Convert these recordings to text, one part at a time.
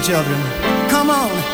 children. Come on.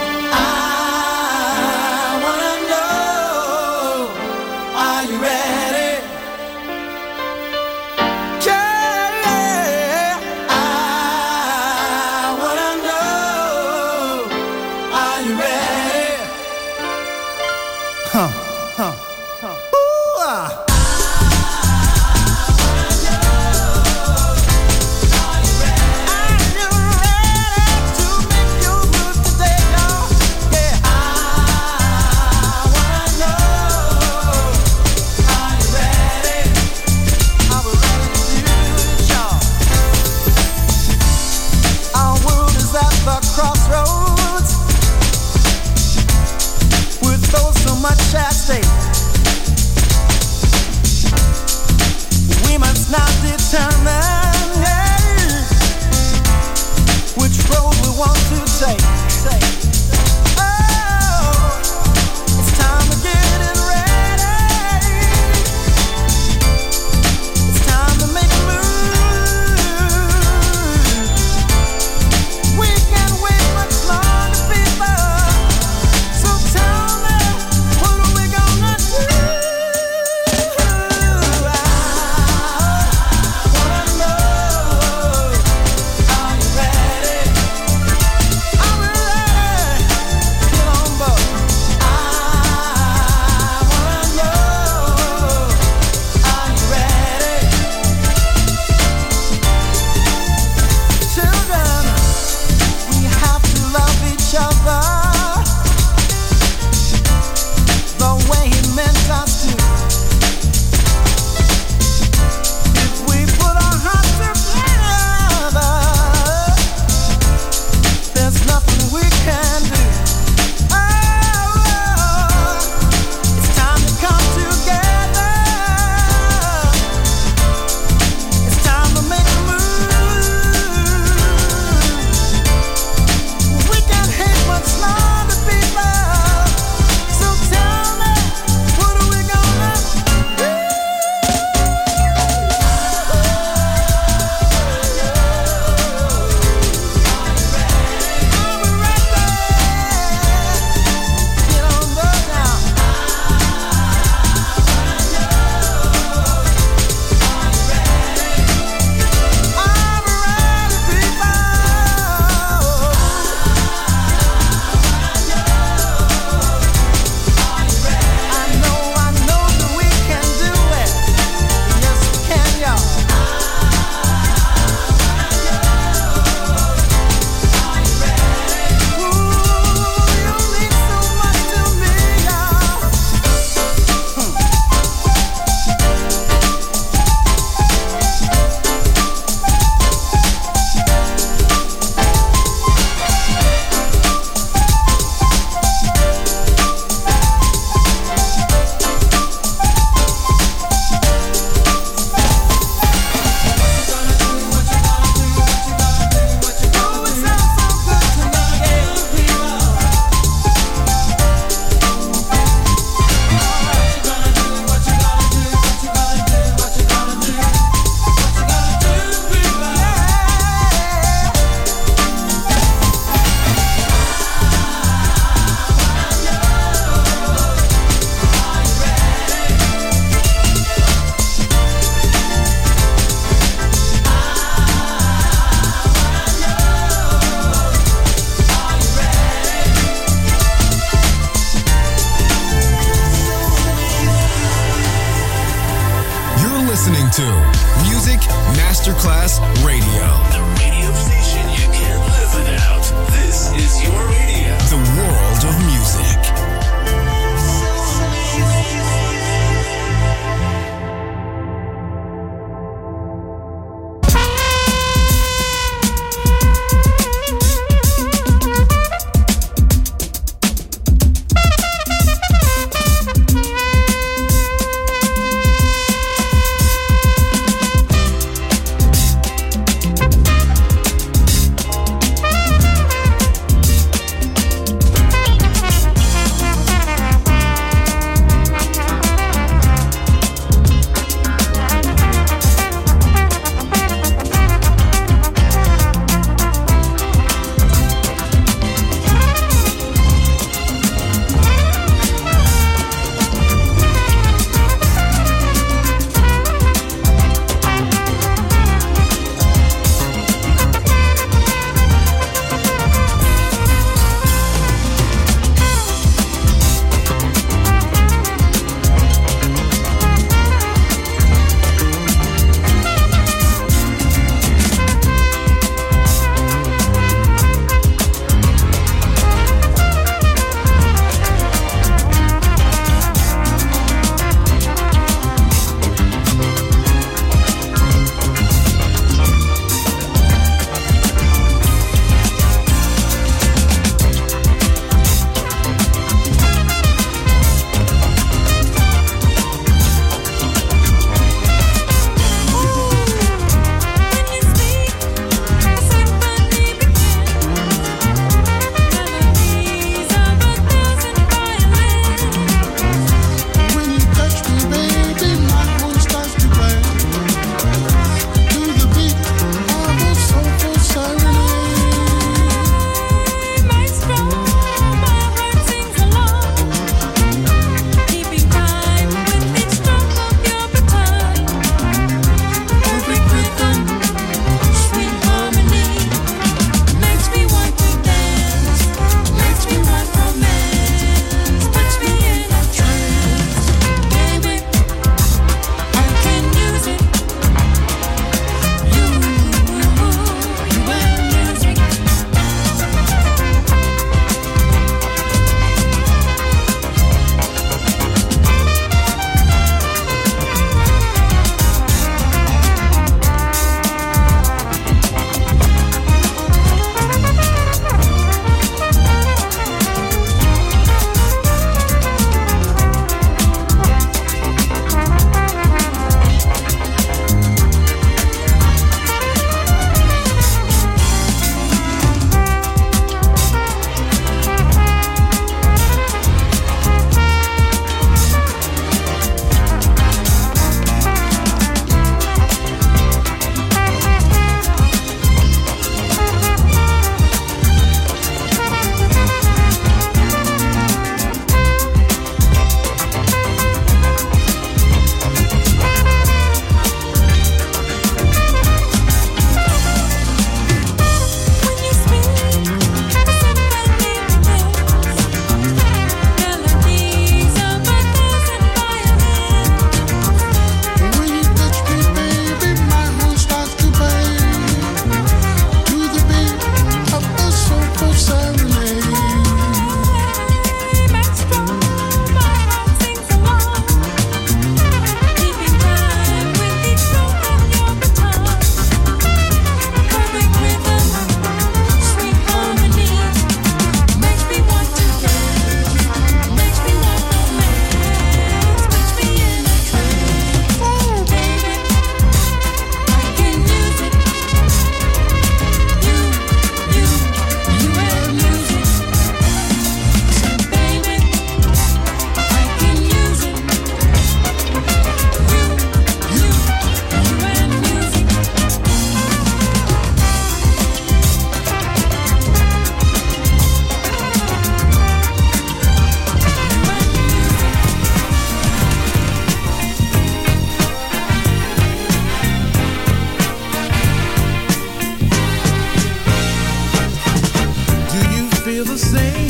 Eu the same